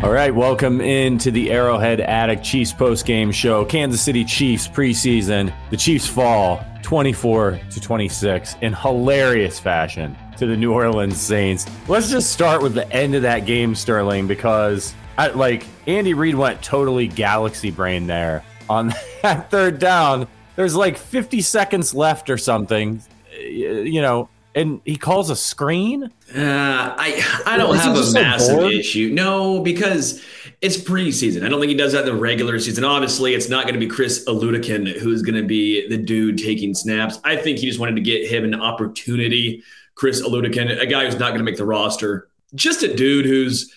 All right, welcome into the Arrowhead Addict Chiefs post game show. Kansas City Chiefs preseason. The Chiefs fall 24 to 26 in hilarious fashion to the New Orleans Saints. Let's just start with the end of that game, Sterling, because I, like Andy Reid went totally galaxy brain there on that third down. There's like 50 seconds left or something, you know, and he calls a screen. Uh, I I don't have a so massive bored? issue. No, because it's preseason. I don't think he does that in the regular season. Obviously, it's not going to be Chris Oladokun who's going to be the dude taking snaps. I think he just wanted to get him an opportunity. Chris Oladokun, a guy who's not going to make the roster, just a dude who's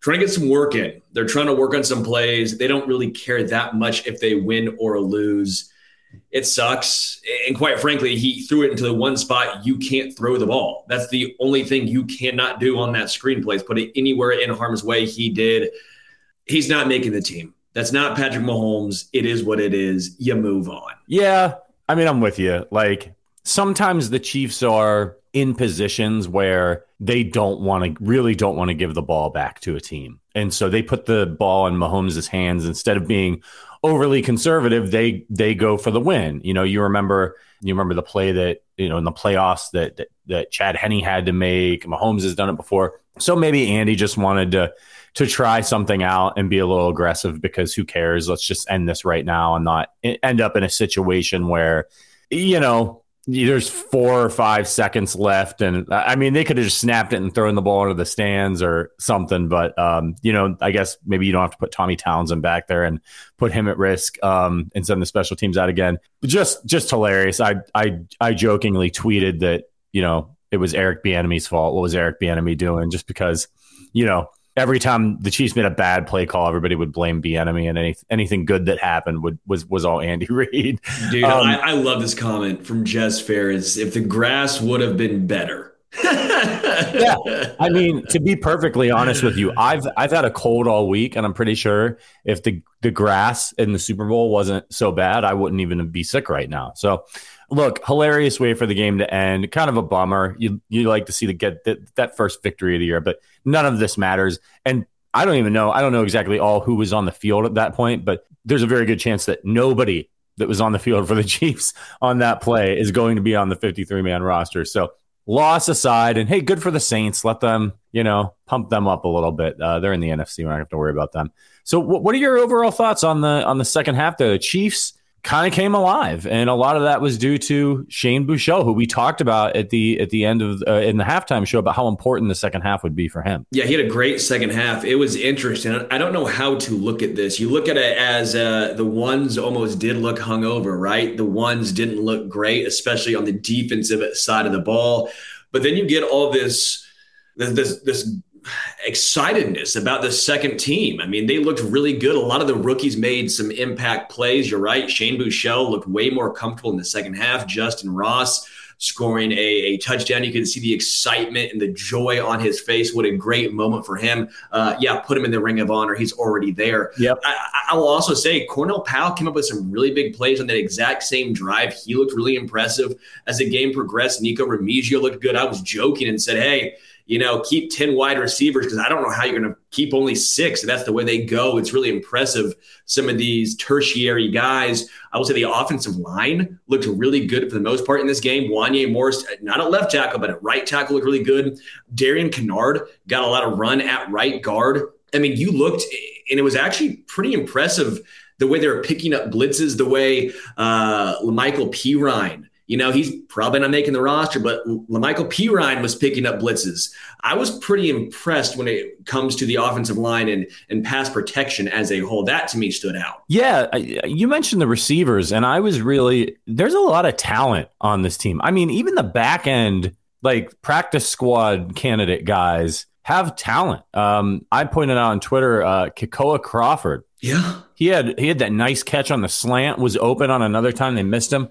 trying to get some work in. They're trying to work on some plays. They don't really care that much if they win or lose. It sucks. And quite frankly, he threw it into the one spot you can't throw the ball. That's the only thing you cannot do on that screenplay is put it anywhere in harm's way. He did. He's not making the team. That's not Patrick Mahomes. It is what it is. You move on. Yeah, I mean, I'm with you. Like sometimes the Chiefs are in positions where they don't want to really don't want to give the ball back to a team. And so they put the ball in Mahomes' hands instead of being overly conservative, they they go for the win. You know, you remember you remember the play that, you know, in the playoffs that that, that Chad Henne had to make. Mahomes has done it before. So maybe Andy just wanted to to try something out and be a little aggressive because who cares? Let's just end this right now and not end up in a situation where, you know, there's four or five seconds left. And I mean, they could have just snapped it and thrown the ball into the stands or something. But, um, you know, I guess maybe you don't have to put Tommy Townsend back there and put him at risk um, and send the special teams out again. Just, just hilarious. I, I, I jokingly tweeted that, you know, it was Eric Bieniemy's fault. What was Eric Bieniemy doing? Just because, you know, every time the Chiefs made a bad play call, everybody would blame Bieniemy, and any, anything good that happened would was was all Andy Reid. Dude, Um, I, I love this comment from Jess Ferris. If the grass would have been better. yeah, I mean, to be perfectly honest with you, I've I've had a cold all week, and I'm pretty sure if the the grass in the Super Bowl wasn't so bad, I wouldn't even be sick right now. So, look, hilarious way for the game to end. Kind of a bummer. You you like to see the get that, that first victory of the year, but none of this matters. And I don't even know. I don't know exactly all who was on the field at that point, but there's a very good chance that nobody that was on the field for the Chiefs on that play is going to be on the 53 man roster. So loss aside, and hey, good for the Saints. Let them, you know, pump them up a little bit. Uh, they're in the NFC. We don't have to worry about them. So, what, what are your overall thoughts on the on the second half? There, the Chiefs kind of came alive, and a lot of that was due to Shane Buechele, who we talked about at the at the end of uh, in the halftime show about how important the second half would be for him. Yeah, he had a great second half. It was interesting. I don't know how to look at this. You look at it as uh, the ones almost did look hungover, right? The ones didn't look great, especially on the defensive side of the ball. But then you get all this this, this excitedness about the second team. I mean, they looked really good. A lot of the rookies made some impact plays. You're right. Shane Buechele looked way more comfortable in the second half. Justin Ross scoring a, a touchdown. You can see the excitement and the joy on his face. What a great moment for him. Uh, yeah, put him in the ring of honor. He's already there. Yep. I, I will also say Cornell Powell came up with some really big plays on that exact same drive. He looked really impressive as the game progressed. Nikko Remigio looked good. I was joking and said, hey, you know, keep 10 wide receivers because I don't know how you're going to keep only six. That's the way they go. It's really impressive. Some of these tertiary guys, I will say the offensive line looked really good for the most part in this game. Wanya Morris, not a left tackle, but a right tackle looked really good. Darian Kinnard got a lot of run at right guard. I mean, you looked, and it was actually pretty impressive the way they were picking up blitzes, the way uh, Michael Perine you know, he's probably not making the roster, but Michael Perine was picking up blitzes. I was pretty impressed when it comes to the offensive line and, and pass protection as a whole. That to me stood out. Yeah. You mentioned the receivers, and I was really, there's a lot of talent on this team. I mean, even the back end, like practice squad candidate guys have talent. Um, I pointed out on Twitter, uh, Kekoa Crawford. Yeah. He had he had that nice catch on the slant, was open on another time. They missed him.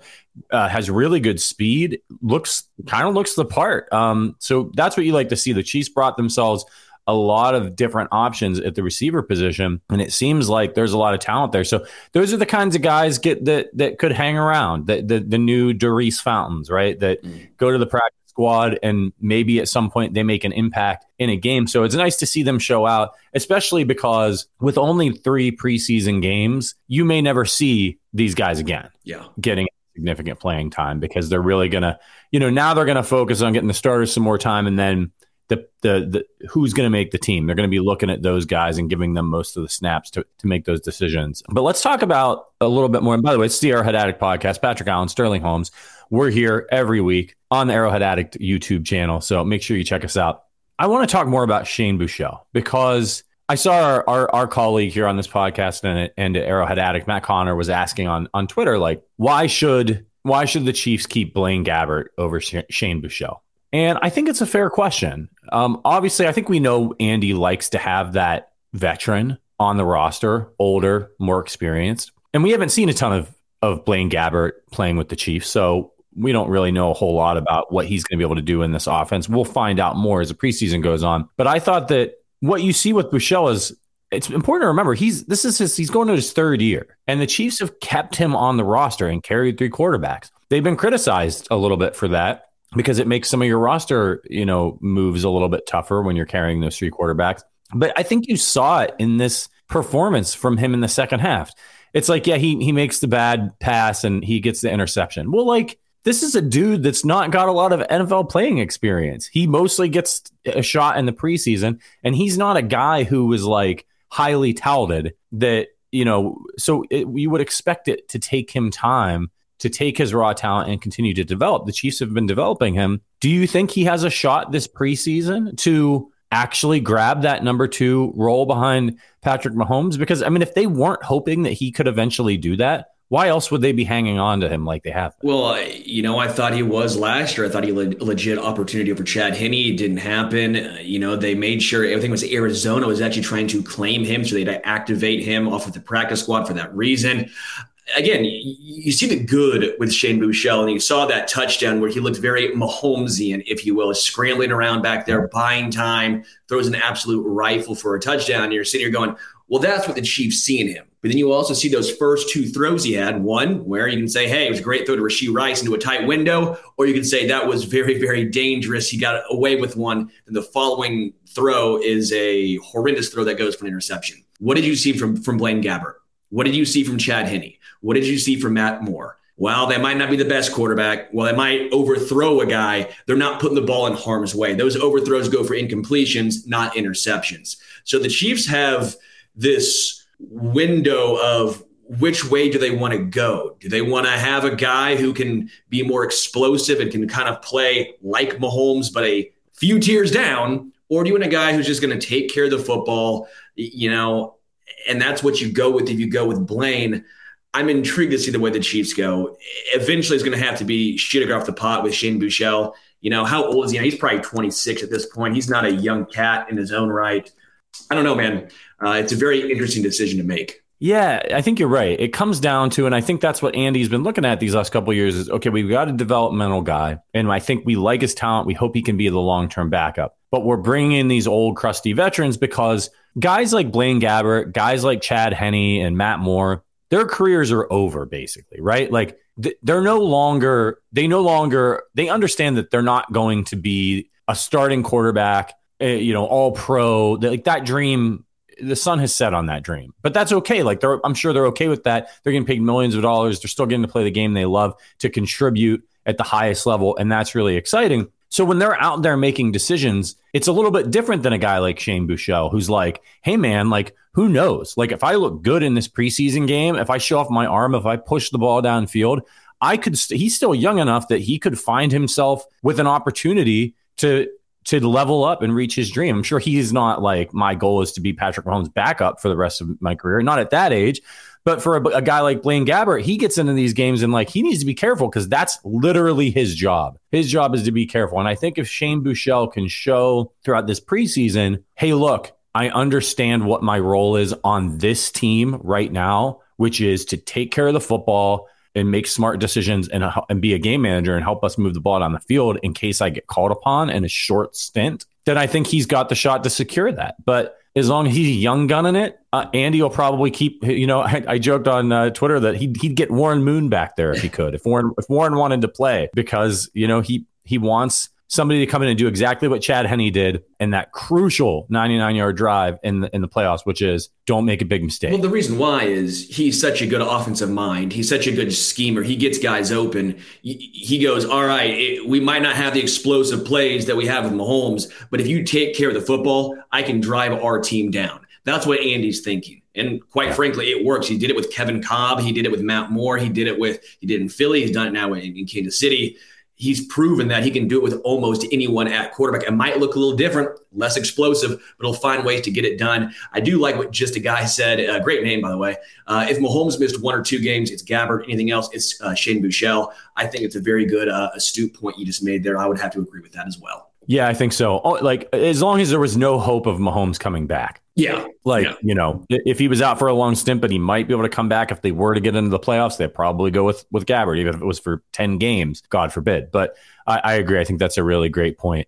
Uh, has really good speed. Looks kind of looks the part. Um, so that's what you like to see. The Chiefs brought themselves a lot of different options at the receiver position, and it seems like there's a lot of talent there. So those are the kinds of guys get that that could hang around. The the, the new Daurice Fountains, right? That mm. go to the practice squad and maybe at some point they make an impact in a game. So it's nice to see them show out, especially because with only three preseason games, you may never see these guys again. Yeah. Getting significant playing time because they're really going to, you know, now they're going to focus on getting the starters some more time and then the, the, the who's going to make the team. They're going to be looking at those guys and giving them most of the snaps to, to make those decisions. But let's talk about a little bit more. And by the way, it's the Arrowhead Addict podcast. Patrick Allen, Sterling Holmes. We're here every week on the Arrowhead Addict YouTube channel. So make sure you check us out. I want to talk more about Shane Buechele because I saw our, our, our, colleague here on this podcast and, and Arrowhead Addict, Matt Connor, was asking on, on Twitter, like, why should why should the Chiefs keep Blaine Gabbert over Shane Buechele? And I think it's a fair question. Um, obviously, I think we know Andy likes to have that veteran on the roster, older, more experienced. And we haven't seen a ton of, of Blaine Gabbert playing with the Chiefs. So we don't really know a whole lot mm-hmm. about what he's going to be able to do in this offense. We'll find out more as the preseason goes on. But I thought that what you see with Buechele is it's important to remember he's this is his he's going to his third year, and the Chiefs have kept him on the roster and carried three quarterbacks. They've been criticized a little bit for that because it makes some of your roster, you know, moves a little bit tougher when you're carrying those three quarterbacks. But I think you saw it in this performance from him in the second half. It's like, yeah, he he makes the bad pass and he gets the interception. Well, like this is a dude that's not got a lot of NFL playing experience. He mostly gets a shot in the preseason, and he's not a guy who was like highly touted that, you know, so it, you would expect it to take him time to take his raw talent and continue to develop. The Chiefs have been developing him. Do you think he has a shot this preseason to actually grab that number two role behind Patrick Mahomes? Because, I mean, if they weren't hoping that he could eventually do that, why else would they be hanging on to him like they have? Well, you know, I thought he was last year. I thought he a legit opportunity over Chad Henne. It didn't happen. Uh, you know, they made sure everything was Arizona was actually trying to claim him, so they'd activate him off of the practice squad for that reason. Again, you see the good with Shane Buechele, and you saw that touchdown where he looked very Mahomesian, if you will, scrambling around back there, buying time, throws an absolute rifle for a touchdown. And you're sitting here going, well, that's what the Chiefs see in him. But then you also see those first two throws he had. One where you can say, hey, it was a great throw to Rashee Rice into a tight window, or you can say that was very, very dangerous. He got away with one. And the following throw is a horrendous throw that goes for an interception. What did you see from, from Blaine Gabbert? What did you see from Chad Henne? What did you see from Matt Moore? Well, they might not be the best quarterback. Well, they might overthrow a guy. They're not putting the ball in harm's way. Those overthrows go for incompletions, not interceptions. So the Chiefs have this window of which way do they want to go? Do they want to have a guy who can be more explosive and can kind of play like Mahomes, but a few tiers down? Or do you want a guy who's just going to take care of the football, you know, and that's what you go with if you go with Blaine. I'm intrigued to see the way the Chiefs go. Eventually, it's going to have to be shitting off the pot with Shane Buechele. You know, how old is he? He's probably 26 at this point. He's not a young cat in his own right. I don't know, man uh, it's a very interesting decision to make. Yeah, I think you're right. It comes down to, and I think that's what Andy's been looking at these last couple years is okay, we've got a developmental guy, and I think we like his talent. We hope he can be the long term backup. But we're bringing in these old, crusty veterans because guys like Blaine Gabbert, guys like Chad Henne and Matt Moore, their careers are over basically, right? Like they're no longer, they no longer, they understand that they're not going to be a starting quarterback, Eh, you know, all pro. Like that dream, the sun has set on that dream. But that's okay. Like they're, I'm sure they're okay with that. They're getting paid millions of dollars. They're still getting to play the game they love to contribute at the highest level, and that's really exciting. So when they're out there making decisions, it's a little bit different than a guy like Shane Buechele, who's like, "Hey man, like who knows? Like if I look good in this preseason game, if I show off my arm, if I push the ball downfield, I could. St- he's still young enough that he could find himself with an opportunity to to level up and reach his dream. I'm sure he's not like my goal is to be Patrick Mahomes' backup for the rest of my career. Not at that age, but for a, a guy like Blaine Gabbert, he gets into these games and like he needs to be careful because that's literally his job. His job is to be careful. And I think if Shane Buechele can show throughout this preseason, hey, look, I understand what my role is on this team right now, which is to take care of the football and make smart decisions and, and be a game manager and help us move the ball down the field in case I get called upon in a short stint, then I think he's got the shot to secure that. But as long as he's young gunning it, uh, Andy will probably keep. You know, I, I joked on uh, Twitter that he'd, he'd get Warren Moon back there if he could, if Warren if Warren wanted to play, because you know he he wants somebody to come in and do exactly what Chad Henne did in that crucial 99 yard drive in the, in the playoffs, which is don't make a big mistake. Well, the reason why is he's such a good offensive mind. He's such a good schemer. He gets guys open. He goes, all right, it, we might not have the explosive plays that we have with Mahomes, but if you take care of the football, I can drive our team down. That's what Andy's thinking. And quite frankly, it works. He did it with Kevin Kolb. He did it with Matt Moore. He did it with, he did it in Philly. He's done it now in, in Kansas City he's proven that he can do it with almost anyone at quarterback. It might look a little different, less explosive, but he'll find ways to get it done. I do like what just a guy said. Uh, great name, by the way. Uh, if Mahomes missed one or two games, it's Gabbert. Anything else, it's uh, Shane Buechele. I think it's a very good, uh, astute point you just made there. I would have to agree with that as well. Yeah, I think so. Oh, like as long as there was no hope of Mahomes coming back. Yeah. Like, yeah. you know, if he was out for a long stint, but he might be able to come back if they were to get into the playoffs, they'd probably go with with Gabbert, even if it was for 10 games, God forbid. But I, I agree. I think that's a really great point.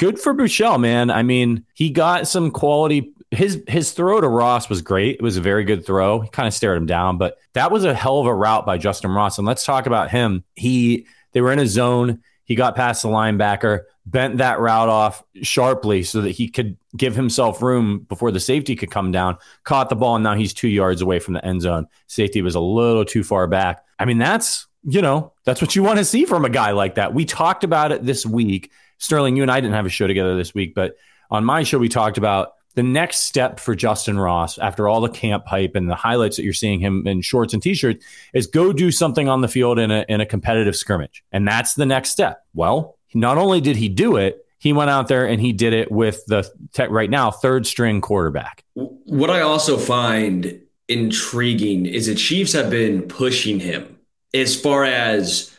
Good for Buechele, man. I mean, he got some quality. His his throw to Ross was great. It was a very good throw. He kind of stared him down, but that was a hell of a route by Justin Ross. And let's talk about him. He they were in a zone. He got past the linebacker, bent that route off sharply so that he could give himself room before the safety could come down. Caught the ball, and now he's two yards away from the end zone. Safety was a little too far back. I mean, that's you know that's what you want to see from a guy like that. We talked about it this week Sterling, you and I didn't have a show together this week, but on my show, we talked about the next step for Justin Ross after all the camp hype and the highlights that you're seeing him in shorts and t-shirts is go do something on the field in a, in a competitive scrimmage. And that's the next step. Well, not only did he do it, he went out there and he did it with the tech right now third string quarterback. What I also find intriguing is the Chiefs have been pushing him as far as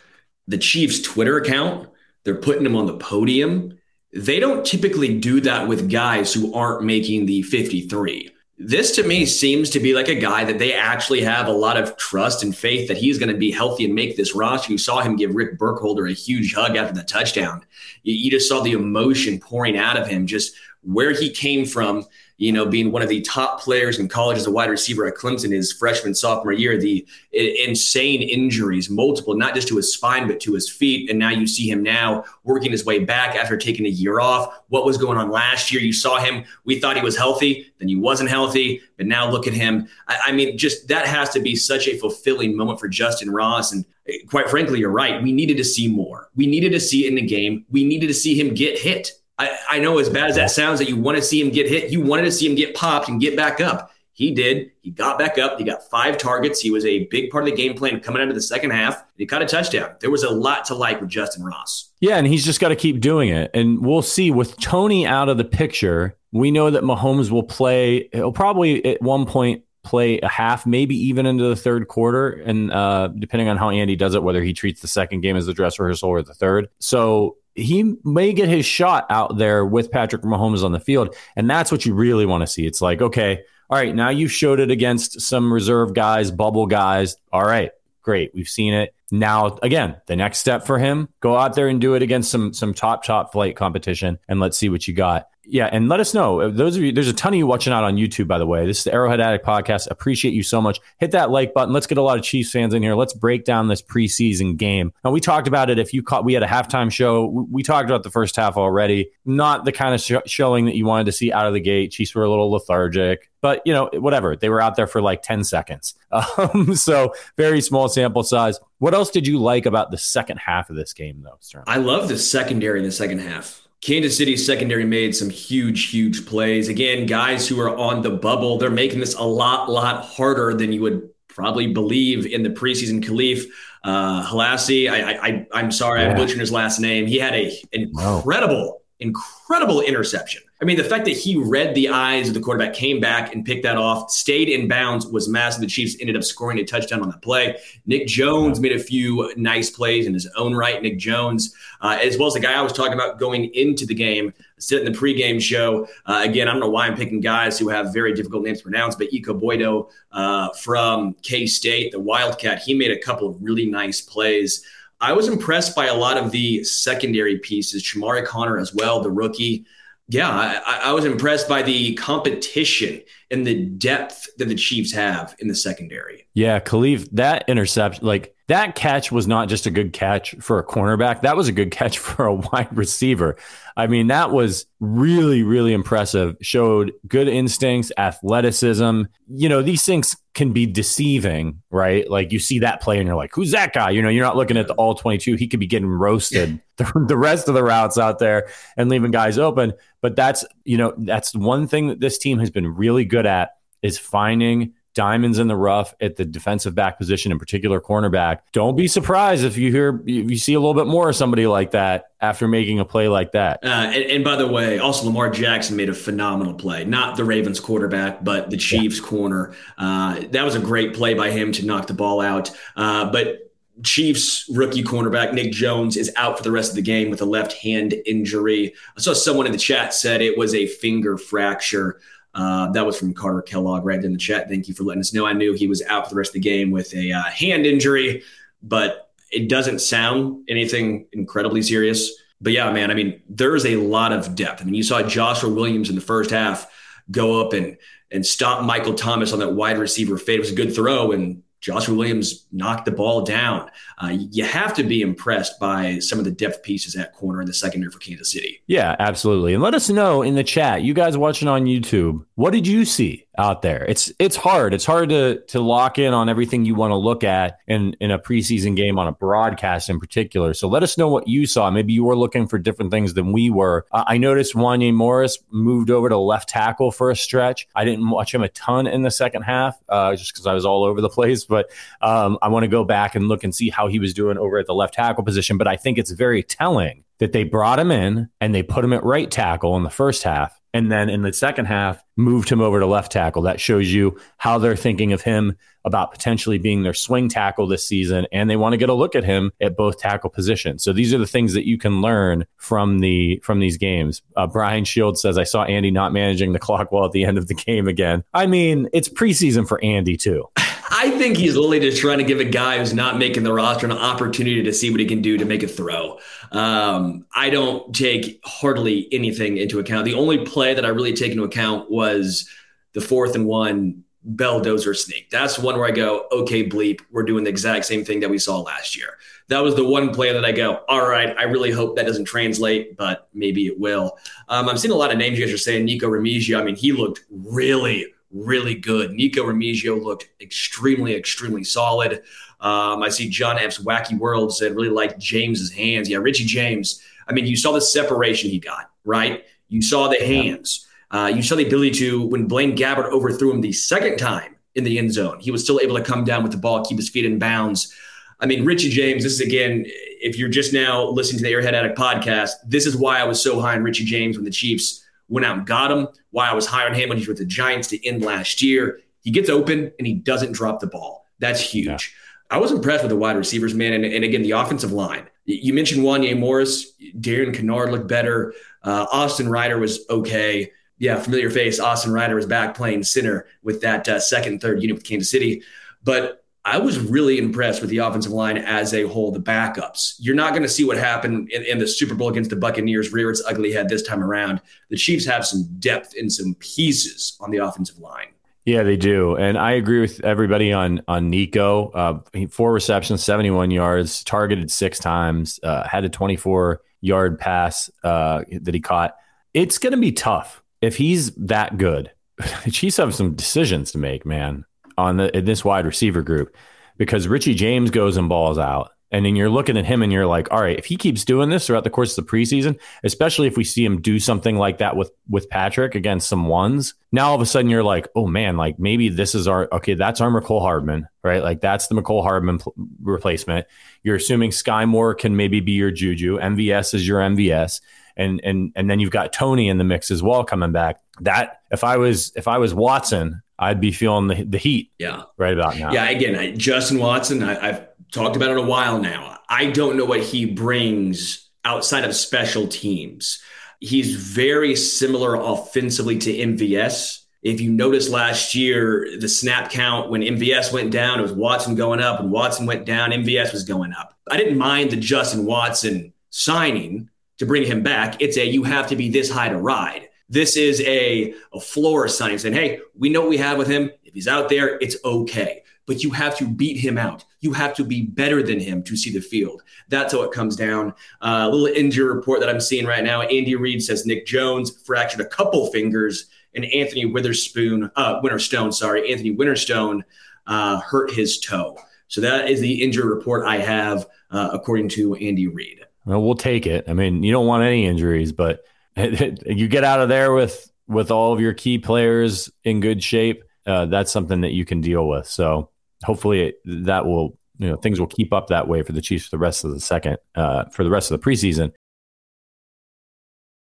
the Chiefs Twitter account they're putting him on the podium. They don't typically do that with guys who aren't making the 53. This to me seems to be like a guy that they actually have a lot of trust and faith that he's going to be healthy and make this roster. You saw him give Rick Burkholder a huge hug after the touchdown. You, you just saw the emotion pouring out of him, just where he came from you know, being one of the top players in college as a wide receiver at Clemson his freshman, sophomore year, the insane injuries, multiple, not just to his spine, but to his feet. And now you see him now working his way back after taking a year off. What was going on last year? You saw him. We thought he was healthy, then he wasn't healthy. But now look at him. I, I mean, just that has to be such a fulfilling moment for Justin Ross. And eh, quite frankly, you're right. We needed to see more. We needed to see it in the game. We needed to see him get hit. I, I know as bad as that sounds that you want to see him get hit, you wanted to see him get popped and get back up. He did. He got back up. He got five targets. He was a big part of the game plan coming into the second half. He caught a touchdown. There was a lot to like with Justin Ross. Yeah, and he's just got to keep doing it. And we'll see with Tony out of the picture, we know that Mahomes will play. He'll probably at one point play a half, maybe even into the third quarter, and uh, depending on how Andy does it, whether he treats the second game as the dress rehearsal or the third. So he may get his shot out there with Patrick Mahomes on the field, and that's what you really want to see. It's like, okay, all right, now you've showed it against some reserve guys, bubble guys. All right, great, we've seen it. Now, again, the next step for him, go out there and do it against some some top top flight competition, and let's see what you got. Yeah, and let us know. Those of you, there's a ton of you watching out on YouTube, by the way. This is the Arrowhead Addict podcast. Appreciate you so much. Hit that like button. Let's get a lot of Chiefs fans in here. Let's break down this preseason game. Now, we talked about it. If you caught, we had a halftime show. We talked about the first half already. Not the kind of sh- showing that you wanted to see out of the gate. Chiefs were a little lethargic, but you know, whatever. They were out there for like 10 seconds. Um, so very small sample size. What else did you like about the second half of this game, though, Stern? I love the secondary in the second half. Kansas City secondary made some huge, huge plays. Again, guys who are on the bubble, they're making this a lot, lot harder than you would probably believe in the preseason. Khalif uh, Halassi, I, I, am sorry, yeah. I butchered his last name. He had a incredible, wow. incredible interception. I mean, the fact that he read the eyes of the quarterback, came back and picked that off, stayed in bounds was massive. The Chiefs ended up scoring a touchdown on that play. Nick Jones made a few nice plays in his own right. Nick Jones, uh, as well as the guy I was talking about going into the game, sit in the pregame show. Uh, again, I don't know why I'm picking guys who have very difficult names to pronounce, but Ekow Boye-Doe uh, from K State, the Wildcat, he made a couple of really nice plays. I was impressed by a lot of the secondary pieces. Chamarri Conner as well, the rookie yeah, I, I, was impressed by the competition and the depth that the Chiefs have in the secondary. Yeah, Khalif, that interception, like that catch was not just a good catch for a cornerback. That was a good catch for a wide receiver. I mean, that was really, really impressive. Showed good instincts, athleticism. You know, these things can be deceiving, right? Like you see that play and you're like, who's that guy? You know, you're not looking at the all 22. He could be getting roasted the, the rest of the routes out there and leaving guys open. But that's, you know, that's one thing that this team has been really good at is finding diamonds in the rough at the defensive back position, in particular cornerback. Don't be surprised if you hear if you see a little bit more of somebody like that after making a play like that. Uh, and, and, by the way, also Lamar Jackson made a phenomenal play. Not the Ravens quarterback, but the Chiefs yeah. corner. Uh, that was a great play by him to knock the ball out. Uh, but Chiefs rookie cornerback Nick Jones is out for the rest of the game with a left hand injury. I saw someone in the chat said it was a finger fracture. Uh, that was from Carter Kellogg right in the chat. Thank you for letting us know. I knew he was out for the rest of the game with a uh, hand injury, but it doesn't sound anything incredibly serious. But yeah, man, I mean, there's a lot of depth. I mean, you saw Joshua Williams in the first half go up and and stop Michael Thomas on that wide receiver fade. It was a good throw, and Joshua Williams knocked the ball down. Uh, you have to be impressed by some of the depth pieces at corner in the secondary for Kansas City. Yeah, absolutely. And let us know in the chat, you guys watching on YouTube, what did you see out there? It's it's hard. It's hard to to lock in on everything you want to look at in in a preseason game on a broadcast in particular. So let us know what you saw. Maybe you were looking for different things than we were. Uh, I noticed Wanya Morris moved over to left tackle for a stretch. I didn't watch him a ton in the second half, uh, just because I was all over the place. But um, I want to go back and look and see how he was doing over at the left tackle position. But I think it's very telling that they brought him in and they put him at right tackle in the first half. And then in the second half, moved him over to left tackle. That shows you how they're thinking of him about potentially being their swing tackle this season. And they want to get a look at him at both tackle positions. So these are the things that you can learn from the from these games. Uh, Brian Shields says, I saw Andy not managing the clock well at the end of the game again. I mean, it's preseason for Andy too. I think he's literally just trying to give a guy who's not making the roster an opportunity to see what he can do to make a throw. Um, I don't take hardly anything into account. The only play that I really take into account was the fourth and one belldozer sneak. That's one where I go, okay, bleep, we're doing the exact same thing that we saw last year. That was the one play that I go, all right, I really hope that doesn't translate, but maybe it will. Um, I'm seeing a lot of names you guys are saying. Nikko Remigio, I mean, he looked really, really good. Nikko Remigio looked extremely, extremely solid. Um, I see John F's Wacky World said really liked James's hands. Yeah, Richie James. I mean, you saw the separation he got, right? You saw the hands. Uh, you saw the ability to, when Blaine Gabbert overthrew him the second time in the end zone, he was still able to come down with the ball, keep his feet in bounds. I mean, Richie James, this is again, if you're just now listening to the Arrowhead Addict podcast, this is why I was so high on Richie James when the Chiefs went out and got him, why I was high on him when he was with the Giants to end last year. He gets open and he doesn't drop the ball. That's huge. Yeah. I was impressed with the wide receivers, man. And, and again, the offensive line. You mentioned Wanya Morris, Darren Kinnard looked better. Uh, Austin Reiter was okay. Yeah, familiar face. Austin Reiter was back playing center with that uh, second, third unit with Kansas City. But I was really impressed with the offensive line as a whole, the backups. You're not going to see what happened in, in, the Super Bowl against the Buccaneers rear its ugly head this time around. The Chiefs have some depth and some pieces on the offensive line. Yeah, they do, and I agree with everybody on on Nikko. Uh, four receptions, seventy one yards, targeted six times, uh, had a twenty four yard pass uh, that he caught. It's going to be tough if he's that good. The Chiefs have some decisions to make, man, on the in this wide receiver group because Richie James goes and balls out. And then you're looking at him and you're like, all right, if he keeps doing this throughout the course of the preseason, especially if we see him do something like that with with Patrick against some ones, now all of a sudden you're like, oh man, like maybe this is our okay, that's our Mecole Hardman, right? Like that's the Mecole Hardman pl- replacement. You're assuming Sky Moore can maybe be your Juju, MVS is your MVS, and and and then you've got Tony in the mix as well coming back. That if I was if I was Watson, I'd be feeling the, the heat. Yeah. Right about now. Yeah. Again, Justin Watson, I, I've talked about it a while now. I don't know what he brings outside of special teams. He's very similar offensively to MVS. If you notice last year, the snap count when MVS went down, it was Watson going up. and Watson went down, MVS was going up. I didn't mind the Justin Watson signing to bring him back. It's a you have to be this high to ride. This is a, a floor signing saying, hey, we know what we have with him. If he's out there, it's okay but you have to beat him out. You have to be better than him to see the field. That's how it comes down. Uh, a little injury report that I'm seeing right now. Andy Reid says Nick Jones fractured a couple fingers, and Anthony Witherspoon, uh, Winterstone, sorry, Anthony Winterstone uh, hurt his toe. So that is the injury report I have, uh, according to Andy Reid. Well, we'll take it. I mean, you don't want any injuries, but you get out of there with with all of your key players in good shape. Uh, that's something that you can deal with. So hopefully it, that will you know things will keep up that way for the Chiefs for the rest of the second uh, for the rest of the preseason.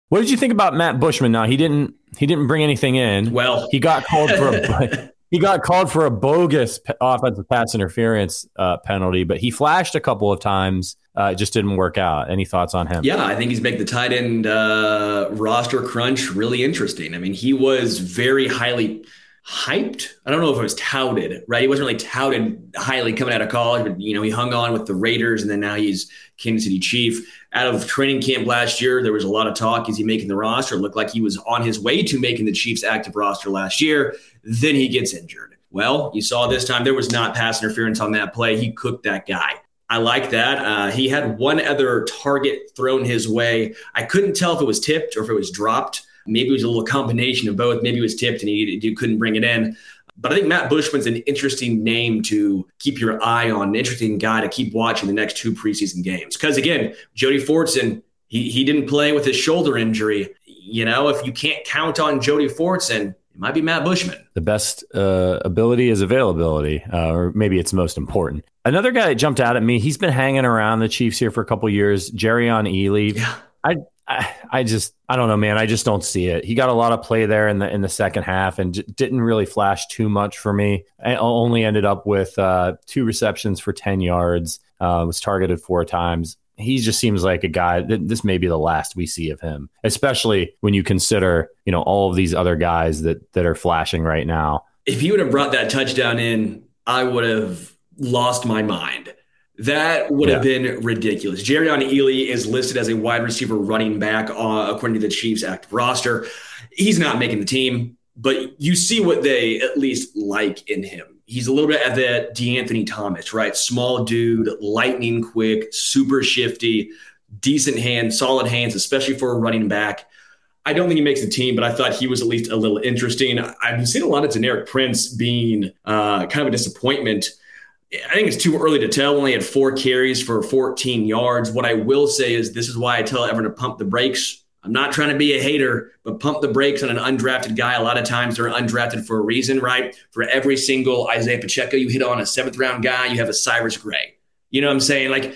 What did you think about Matt Bushman? Now he didn't he didn't bring anything in. Well, he got called for a he got called for a bogus offensive pass interference uh, penalty, but he flashed a couple of times. Uh, it just didn't work out. Any thoughts on him? Yeah, I think he's making the tight end uh, roster crunch really interesting. I mean, he was very highly hyped. I don't know if it was touted, right? He wasn't really touted highly coming out of college, but you know, he hung on with the Raiders and then now he's Kansas City Chief. Out of training camp last year, there was a lot of talk. Is he making the roster? It looked like he was on his way to making the Chiefs active roster last year. Then he gets injured. Well, you saw this time there was not pass interference on that play. He cooked that guy. I like that. Uh, he had one other target thrown his way. I couldn't tell if it was tipped or if it was dropped. Maybe it was a little combination of both. Maybe it was tipped and he, he couldn't bring it in. But I think Matt Bushman's an interesting name to keep your eye on, an interesting guy to keep watching the next two preseason games. Because again, Jody Fortson, he, he didn't play with his shoulder injury. You know, if you can't count on Jody Fortson, it might be Matt Bushman. The best uh, ability is availability, uh, or maybe it's most important. Another guy that jumped out at me, he's been hanging around the Chiefs here for a couple years, Jerrion Ealy. Yeah. I I, I just I don't know, man. I just don't see it. He got a lot of play there in the in the second half and j- didn't really flash too much for me. I only ended up with uh, two receptions for ten yards. Uh, was targeted four times. He just seems like a guy that this may be the last we see of him, especially when you consider you know all of these other guys that that are flashing right now. If he would have brought that touchdown in, I would have lost my mind. That would yeah. have been ridiculous. Jerrion Ealy is listed as a wide receiver running back uh, according to the Chiefs active roster. He's not making the team, but you see what they at least like in him. He's a little bit of that DeAnthony Thomas, right? Small dude, lightning quick, super shifty, decent hands, solid hands, especially for a running back. I don't think he makes the team, but I thought he was at least a little interesting. I've seen a lot of Deneric Prince being uh, kind of a disappointment I think it's too early to tell. Only had four carries for 14 yards. What I will say is this is why I tell everyone to pump the brakes. I'm not trying to be a hater, but pump the brakes on an undrafted guy. A lot of times they're undrafted for a reason, right? For every single Isaiah Pacheco you hit on a seventh round guy, you have a Cyrus Gray. You know what I'm saying? Like,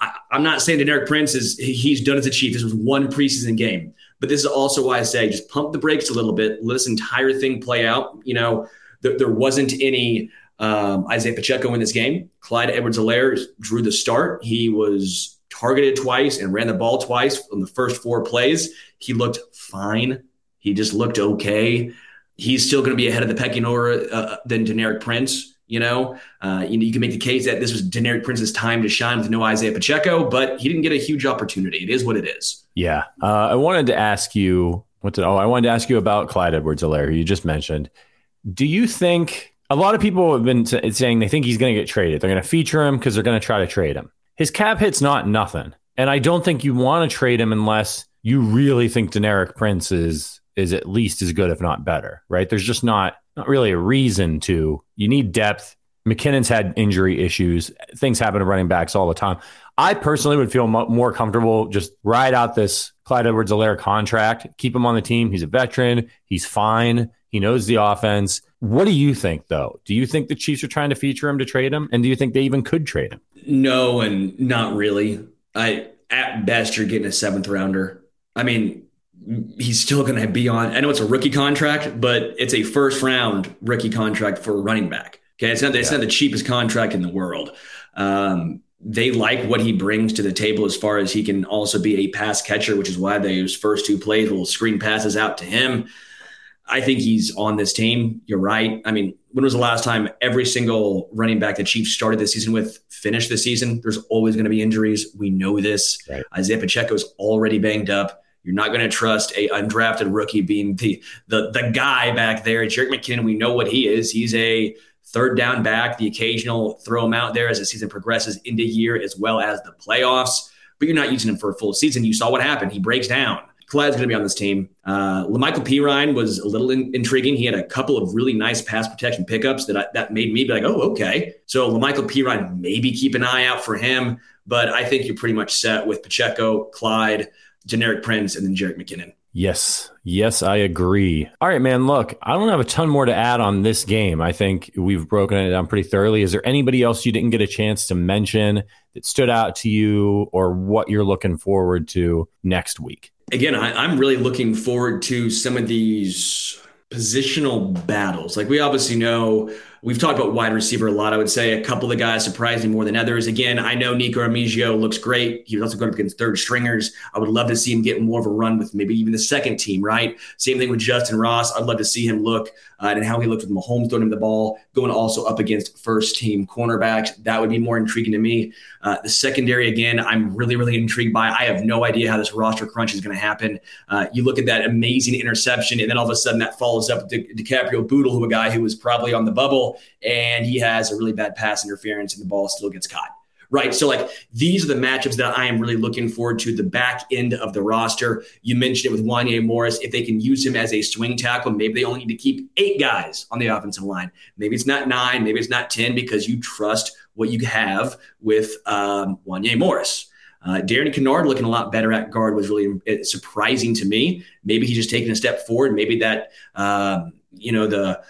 I, am not saying Deneric Prince is he's done as a chief. This was one preseason game, but this is also why I say just pump the brakes a little bit. Let this entire thing play out. You know, th- there wasn't any um, Isaiah Pacheco in this game. Clyde Edwards-Helaire drew the start. He was targeted twice and ran the ball twice on the first four plays. He looked fine. He just looked okay. He's still going to be ahead of the pecking order uh, than Deneric Prince. You know, uh, you, you, can make the case that this was Deneric Prince's time to shine with no Isaiah Pacheco, but he didn't get a huge opportunity. It is what it is. Yeah. Uh, I wanted to ask you what did, oh, I wanted to ask you about Clyde Edwards-Helaire, who you just mentioned. Do you think a lot of people have been t- saying they think he's going to get traded. They're going to feature him because they're going to try to trade him. His cap hit's not nothing, and I don't think you want to trade him unless you really think Deneric Prince is is at least as good, if not better. Right? There's just not not really a reason to. You need depth. McKinnon's had injury issues. Things happen to running backs all the time. I personally would feel more comfortable just ride out this Clyde Edwards-Helaire contract, keep him on the team. He's a veteran. He's fine. He knows the offense. What do you think, though? Do you think the Chiefs are trying to feature him to trade him? And do you think they even could trade him? No, and not really. I at best you're getting a seventh rounder. I mean, he's still going to be on. I know it's a rookie contract, but it's a first round rookie contract for a running back. Okay, it's not it's yeah. not the cheapest contract in the world. Um, they like what he brings to the table as far as he can also be a pass catcher, which is why those first two plays will screen passes out to him. I think he's on this team. You're right. I mean, when was the last time every single running back the Chiefs started the season with finished the season? There's always going to be injuries. We know this. Right. Isaiah Pacheco is already banged up. You're not going to trust a undrafted rookie being the the the guy back there. Jerick McKinnon, we know what he is. He's a third down back, the occasional throw him out there as the season progresses into year as well as the playoffs. But you're not using him for a full season. You saw what happened. He breaks down. Clyde's going to be on this team. Uh, Perine was a little in- intriguing. He had a couple of really nice pass protection pickups that I, that made me be like, oh, okay. So La'Mical Perine, maybe keep an eye out for him. But I think you're pretty much set with Pacheco, Clyde, Deneric Prince, and then Jerick McKinnon. Yes. Yes, I agree. All right, man. Look, I don't have a ton more to add on this game. I think we've broken it down pretty thoroughly. Is there anybody else you didn't get a chance to mention that stood out to you or what you're looking forward to next week? Again, I, am really looking forward to some of these positional battles. Like we obviously know We've talked about wide receiver a lot. I would say a couple of the guys surprised me more than others. Again, I know Nikko Remigio looks great. He was also going up against third stringers. I would love to see him get more of a run with maybe even the second team, right? Same thing with Justin Ross. I'd love to see him look uh, and how he looked with Mahomes throwing him the ball, going also up against first team cornerbacks. That would be more intriguing to me. Uh, the secondary, again, I'm really, really intrigued by. I have no idea how this roster crunch is going to happen. Uh, you look at that amazing interception, and then all of a sudden that follows up with Di- DiCaprio Bootle, who a guy who was probably on the bubble and he has a really bad pass interference and the ball still gets caught. Right. So, like, these are the matchups that I am really looking forward to the back end of the roster. You mentioned it with Wanya Morris. If they can use him as a swing tackle, maybe they only need to keep eight guys on the offensive line. Maybe it's not nine, maybe it's not 10 because you trust what you have with um, Wanya Morris. Uh, Darian Kinnard looking a lot better at guard was really uh, surprising to me. Maybe he's just taking a step forward. Maybe that, um, you know, the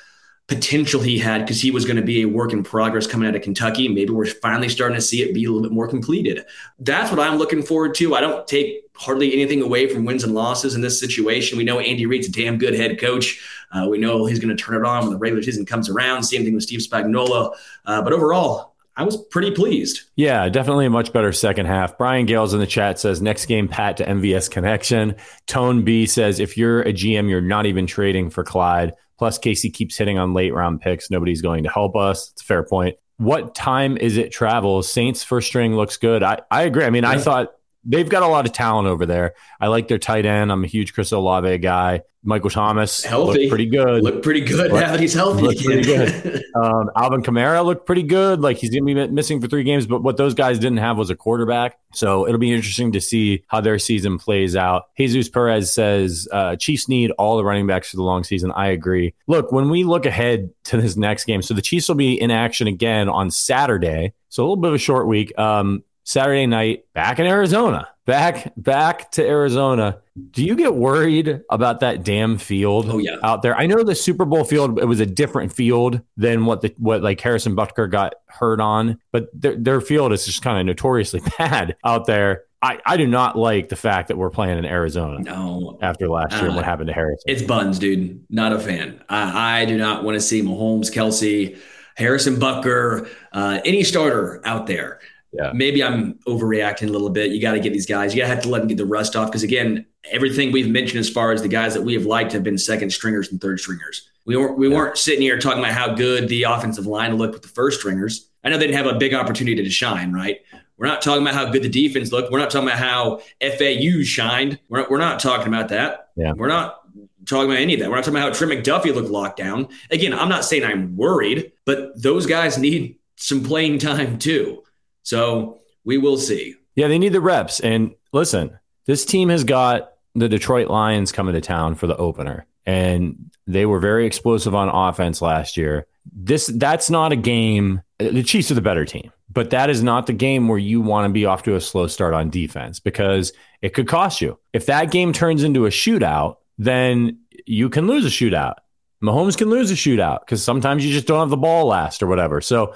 potential he had because he was going to be a work in progress coming out of Kentucky. Maybe we're finally starting to see it be a little bit more completed. That's what I'm looking forward to. I don't take hardly anything away from wins and losses in this situation. We know Andy Reid's a damn good head coach. Uh, we know he's going to turn it on when the regular season comes around. Same thing with Steve Spagnuolo. Uh, but overall, I was pretty pleased. Yeah, definitely a much better second half. Brian Gales in the chat says next game, Pat to MVS connection. Tone B says if you're a GM, you're not even trading for Clyde. Plus, KC keeps hitting on late round picks. Nobody's going to help us. It's a fair point. What time is it travel? Saints first string looks good. I, I agree. I mean, yeah. I thought they've got a lot of talent over there. I like their tight end. I'm a huge Chris Olave guy. Michael Thomas healthy, looked pretty good. Looked pretty good now that he's healthy. Looked pretty good. um, Alvin Kamara looked pretty good. Like he's going to be missing for three games, but what those guys didn't have was a quarterback. So it'll be interesting to see how their season plays out. Jesus Perez says uh, Chiefs need all the running backs for the long season. I agree. Look, when we look ahead to this next game, so the Chiefs will be in action again on Saturday. So a little bit of a short week. Um, Saturday night back in Arizona. Back back to Arizona. Do you get worried about that damn field oh, yeah. out there? I know the Super Bowl field it was a different field than what the what like Harrison Butker got hurt on, but their their field is just kind of notoriously bad out there. I, I do not like the fact that we're playing in Arizona. No. After last year, uh, what happened to Harrison? It's buns, dude. Not a fan. I, I do not want to see Mahomes, Kelce, Harrison Butker, uh, any starter out there yeah. maybe I'm overreacting a little bit. You got to get these guys. You got to have to let them get the rust off because again, everything we've mentioned as far as the guys that we have liked have been second stringers and third stringers. We weren't we yeah. weren't sitting here talking about how good the offensive line looked with the first stringers. I know they didn't have a big opportunity to shine, right? We're not talking about how good the defense looked. We're not talking about how FAU shined. We're not, we're not talking about that. Yeah. We're not talking about any of that. We're not talking about how Trent McDuffie looked locked down. Again, I'm not saying I'm worried, but those guys need some playing time too. So we will see. Yeah, they need the reps. And listen, this team has got the Detroit Lions coming to town for the opener, and they were very explosive on offense last year. This that's not a game. The Chiefs are the better team, but that is not the game where you want to be off to a slow start on defense because it could cost you. If that game turns into a shootout, then you can lose a shootout. Mahomes can lose a shootout because sometimes you just don't have the ball last or whatever. So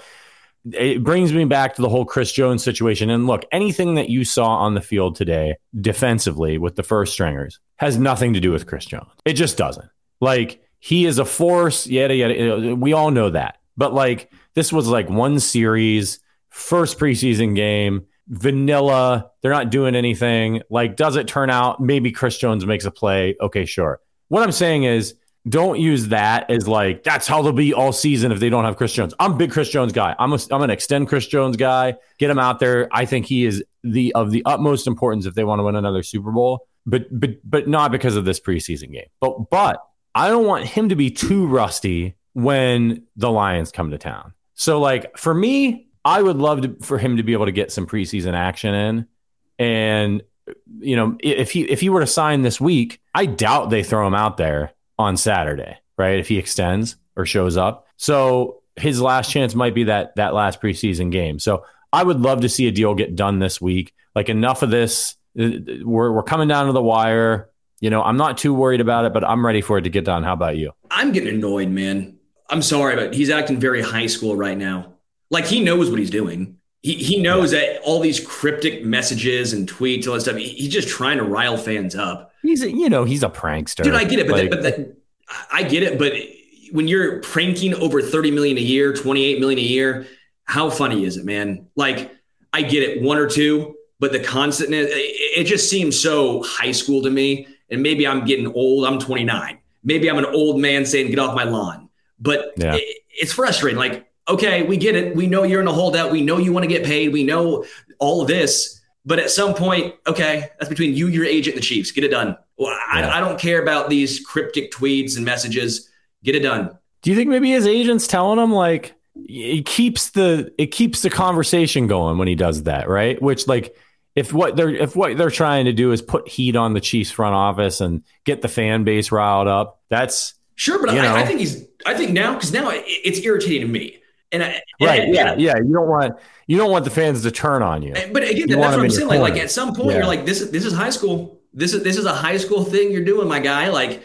it brings me back to the whole Chris Jones situation. And look, anything that you saw on the field today defensively with the first stringers has nothing to do with Chris Jones. It just doesn't. Like he is a force, yada, yada. We all know that. But like this was like one series, first preseason game, vanilla. They're not doing anything. Like, does it turn out maybe Chris Jones makes a play? Okay, sure. What I'm saying is, don't use that as like that's how they'll be all season if they don't have Chris Jones. I'm a big Chris Jones guy. I'm a, I'm an extend Chris Jones guy. Get him out there. I think he is the of the utmost importance if they want to win another Super Bowl. But but but not because of this preseason game. But but I don't want him to be too rusty when the Lions come to town. So like for me, I would love to, for him to be able to get some preseason action in and you know, if he if he were to sign this week, I doubt they throw him out there on Saturday, right? If he extends or shows up. So his last chance might be that that last preseason game. So I would love to see a deal get done this week. Like enough of this. Uh, we're we're coming down to the wire. You know, I'm not too worried about it, but I'm ready for it to get done. How about you? I'm getting annoyed, man. I'm sorry, but he's acting very high school right now. Like he knows what he's doing. He, he knows that all these cryptic messages and tweets, all that stuff, he, he's just trying to rile fans up. He's a, you know, he's a prankster. Dude, I get it, but, like, that, but that, I get it, but when you're pranking over 30 million a year, 28 million a year, how funny is it, man? Like, I get it, one or two, but the constant, it, it just seems so high school to me. And maybe I'm getting old. I'm 29. Maybe I'm an old man saying, get off my lawn. But yeah. it, it's frustrating. Like, okay, we get it. We know you're in a holdout. We know you want to get paid. We know all of this. But at some point, okay, that's between you, your agent, and the Chiefs. Get it done. Well, yeah. I, I, don't care about these cryptic tweets and messages. Get it done. Do you think maybe his agent's telling him like it keeps the it keeps the conversation going when he does that, right? Which like if what they're if what they're trying to do is put heat on the Chiefs front office and get the fan base riled up, that's sure. But I, I, think he's I think now because now it's irritating to me and I, right, and, yeah, and, yeah. You don't want you don't want the fans to turn on you. But again, you that's what I'm saying. Like, like, at some point, yeah. you're like, this is this is high school. This is this is a high school thing you're doing, my guy. Like,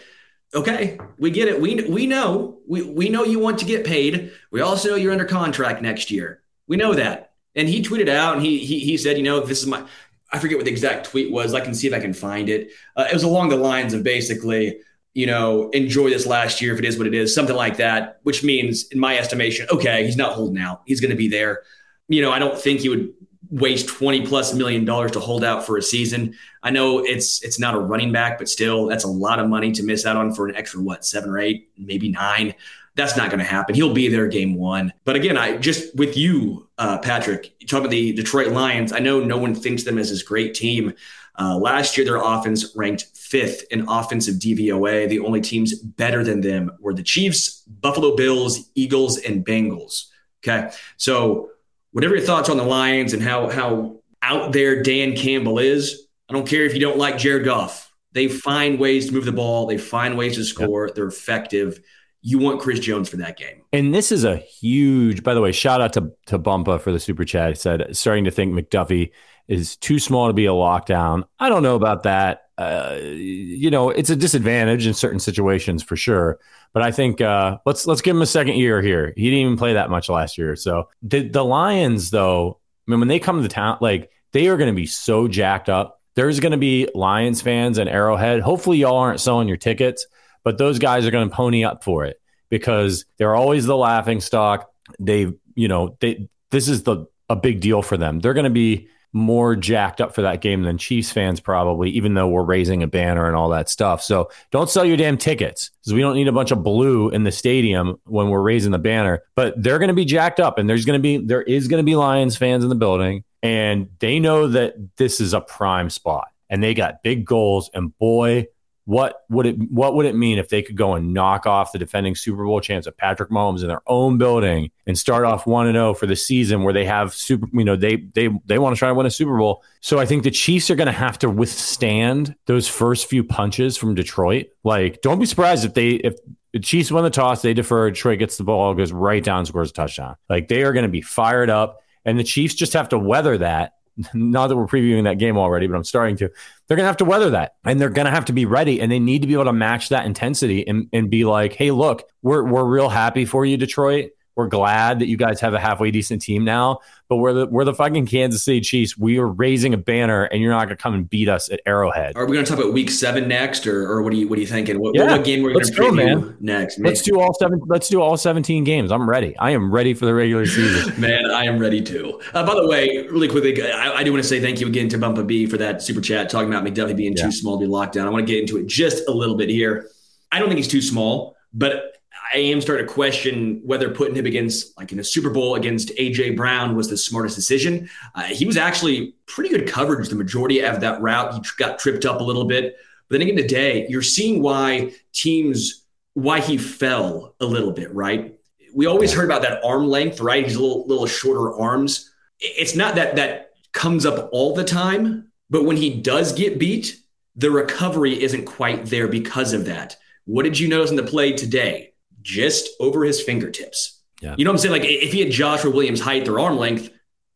okay, we get it. We we know we we know you want to get paid. We also know you're under contract next year. We know that. And he tweeted out, and he he he said, you know, this is my. I forget what the exact tweet was. I can see if I can find it. Uh, it was along the lines of basically you know, enjoy this last year if it is what it is, something like that, which means, in my estimation, okay, he's not holding out. He's going to be there. You know, I don't think he would waste 20 plus million dollars to hold out for a season. I know it's it's not a running back, but still that's a lot of money to miss out on for an extra what, 7 or 8, maybe 9. That's not going to happen. He'll be there game one. But again, I just with you, uh, Patrick, you talk about the Detroit Lions. I know no one thinks them as this great team. Uh, last year, their offense ranked fifth in offensive DVOA. The only teams better than them were the Chiefs, Buffalo Bills, Eagles, and Bengals. Okay. So, whatever your thoughts on the Lions and how, how out there Dan Campbell is, I don't care if you don't like Jared Goff. They find ways to move the ball, they find ways to score, yep. they're effective you want Chris Jones for that game. And this is a huge, by the way, shout out to, to Bumpa for the super chat. He said, starting to think McDuffie is too small to be a lockdown. I don't know about that. Uh, you know, it's a disadvantage in certain situations for sure. But I think uh, let's let's give him a second year here. He didn't even play that much last year. So the the Lions, though, I mean, when they come to town, like they are going to be so jacked up. There's going to be Lions fans and Arrowhead. Hopefully, y'all aren't selling your tickets but those guys are going to pony up for it because they're always the laughing stock. They, you know, they this is the a big deal for them. They're going to be more jacked up for that game than Chiefs fans probably, even though we're raising a banner and all that stuff. So don't sell your damn tickets because we don't need a bunch of blue in the stadium when we're raising the banner. But they're going to be jacked up, and there's going to be there is going to be Lions fans in the building, and they know that this is a prime spot, and they got big goals. And boy, what would it what would it mean if they could go and knock off the defending Super Bowl champs of Patrick Mahomes in their own building and start off 1 and 0 for the season where they have super you know they they they want to try to win a Super Bowl. So I think the Chiefs are going to have to withstand those first few punches from Detroit. Like don't be surprised if they if the Chiefs win the toss, they defer, Detroit gets the ball, goes right down, scores a touchdown. Like they are going to be fired up and the Chiefs just have to weather that not that we're previewing that game already, but I'm starting to. They're going to have to weather that and they're going to have to be ready and they need to be able to match that intensity and, and be like, hey, look, we're, we're real happy for you, Detroit. We're glad that you guys have a halfway decent team now, but we're the we're the fucking Kansas City Chiefs. We are raising a banner, and you're not gonna come and beat us at Arrowhead. Are we gonna talk about Week Seven next, or, or what are you what are you thinking? What, yeah. what game are we let's gonna go, man. next? Man. Let's do all seven. Let's do all 17 games. I'm ready. I am ready for the regular season. man, I am ready too. Uh, by the way, really quickly, I, I do want to say thank you again to Bumpa B for that super chat talking about McDuffie being yeah. too small to be locked down. I want to get into it just a little bit here. I don't think he's too small, but I am starting to question whether putting him against, like in a Super Bowl against AJ Brown, was the smartest decision. Uh, he was actually pretty good coverage the majority of that route. He got tripped up a little bit, but then again, today you're seeing why teams why he fell a little bit. Right? We always heard about that arm length, right? He's a little little shorter arms. It's not that that comes up all the time, but when he does get beat, the recovery isn't quite there because of that. What did you notice in the play today? Just over his fingertips. Yeah. You know what I'm saying? Like if he had Joshua Williams' height or arm length,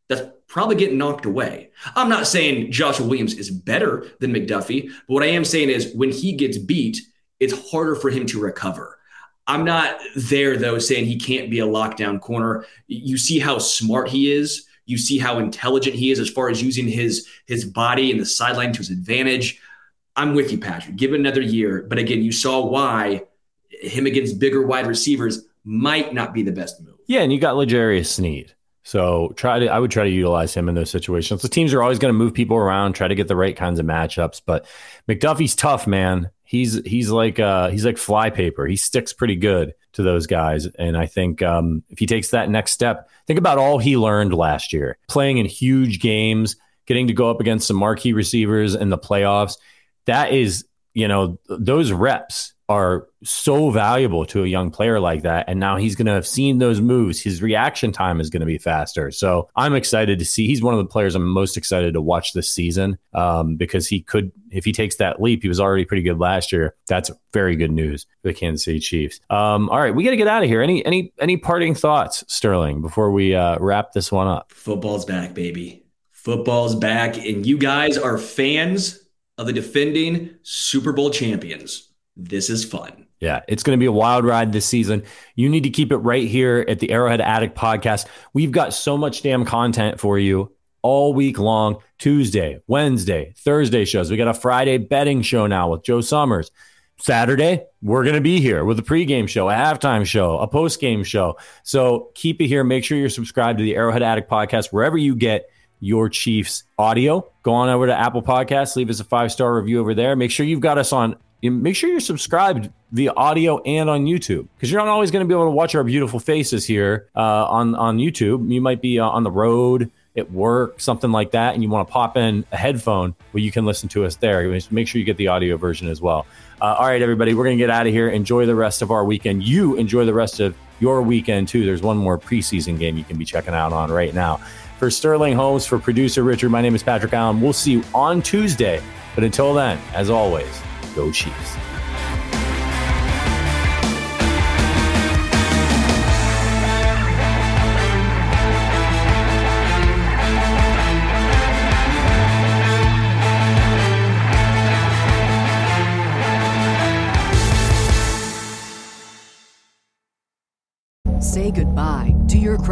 that's probably getting knocked away. I'm not saying Joshua Williams is better than McDuffie, but what I am saying is when he gets beat, it's harder for him to recover. I'm not there though saying he can't be a lockdown corner. You see how smart he is. You see how intelligent he is as far as using his his body and the sideline to his advantage. I'm with you, Patrick. Give it another year. But again, you saw why him against bigger wide receivers might not be the best move. Yeah, and you got L'Jarius Sneed. So try to I would try to utilize him in those situations. The teams are always going to move people around, try to get the right kinds of matchups. But McDuffie's tough, man. He's he's like uh, he's like flypaper. He sticks pretty good to those guys. And I think um, if he takes that next step, think about all he learned last year, playing in huge games, getting to go up against some marquee receivers in the playoffs. That is, you know, those reps are so valuable to a young player like that. And now he's going to have seen those moves. His reaction time is going to be faster. So I'm excited to see. He's one of the players I'm most excited to watch this season um, because he could, if he takes that leap, he was already pretty good last year. That's very good news for the Kansas City Chiefs. Um, all right, we got to get out of here. Any any any parting thoughts, Sterling, before we uh, wrap this one up? Football's back, baby. Football's back, and you guys are fans of the defending Super Bowl champions this is fun. Yeah, it's going to be a wild ride this season. You need to keep it right here at the Arrowhead Addict podcast. We've got so much damn content for you all week long Tuesday, Wednesday, Thursday shows. We got a Friday betting show now with Joe Summers. Saturday, we're going to be here with a pregame show, a halftime show, a postgame show. So keep it here. Make sure you're subscribed to the Arrowhead Addict podcast wherever you get your Chiefs audio. Go on over to Apple Podcasts, leave us a five star review over there. Make sure you've got us on make sure you're subscribed via audio and on YouTube because you're not always going to be able to watch our beautiful faces here uh, on on YouTube. You might be uh, on the road at work, something like that, and you want to pop in a headphone, well, you can listen to us there. Make sure you get the audio version as well. Uh, all right, everybody, we're going to get out of here. Enjoy the rest of our weekend. You enjoy the rest of your weekend, too. There's one more preseason game you can be checking out on right now. For Sterling Holmes, for producer Richard, my name is Patrick Allen. We'll see you on Tuesday. But until then, as always, go Chiefs.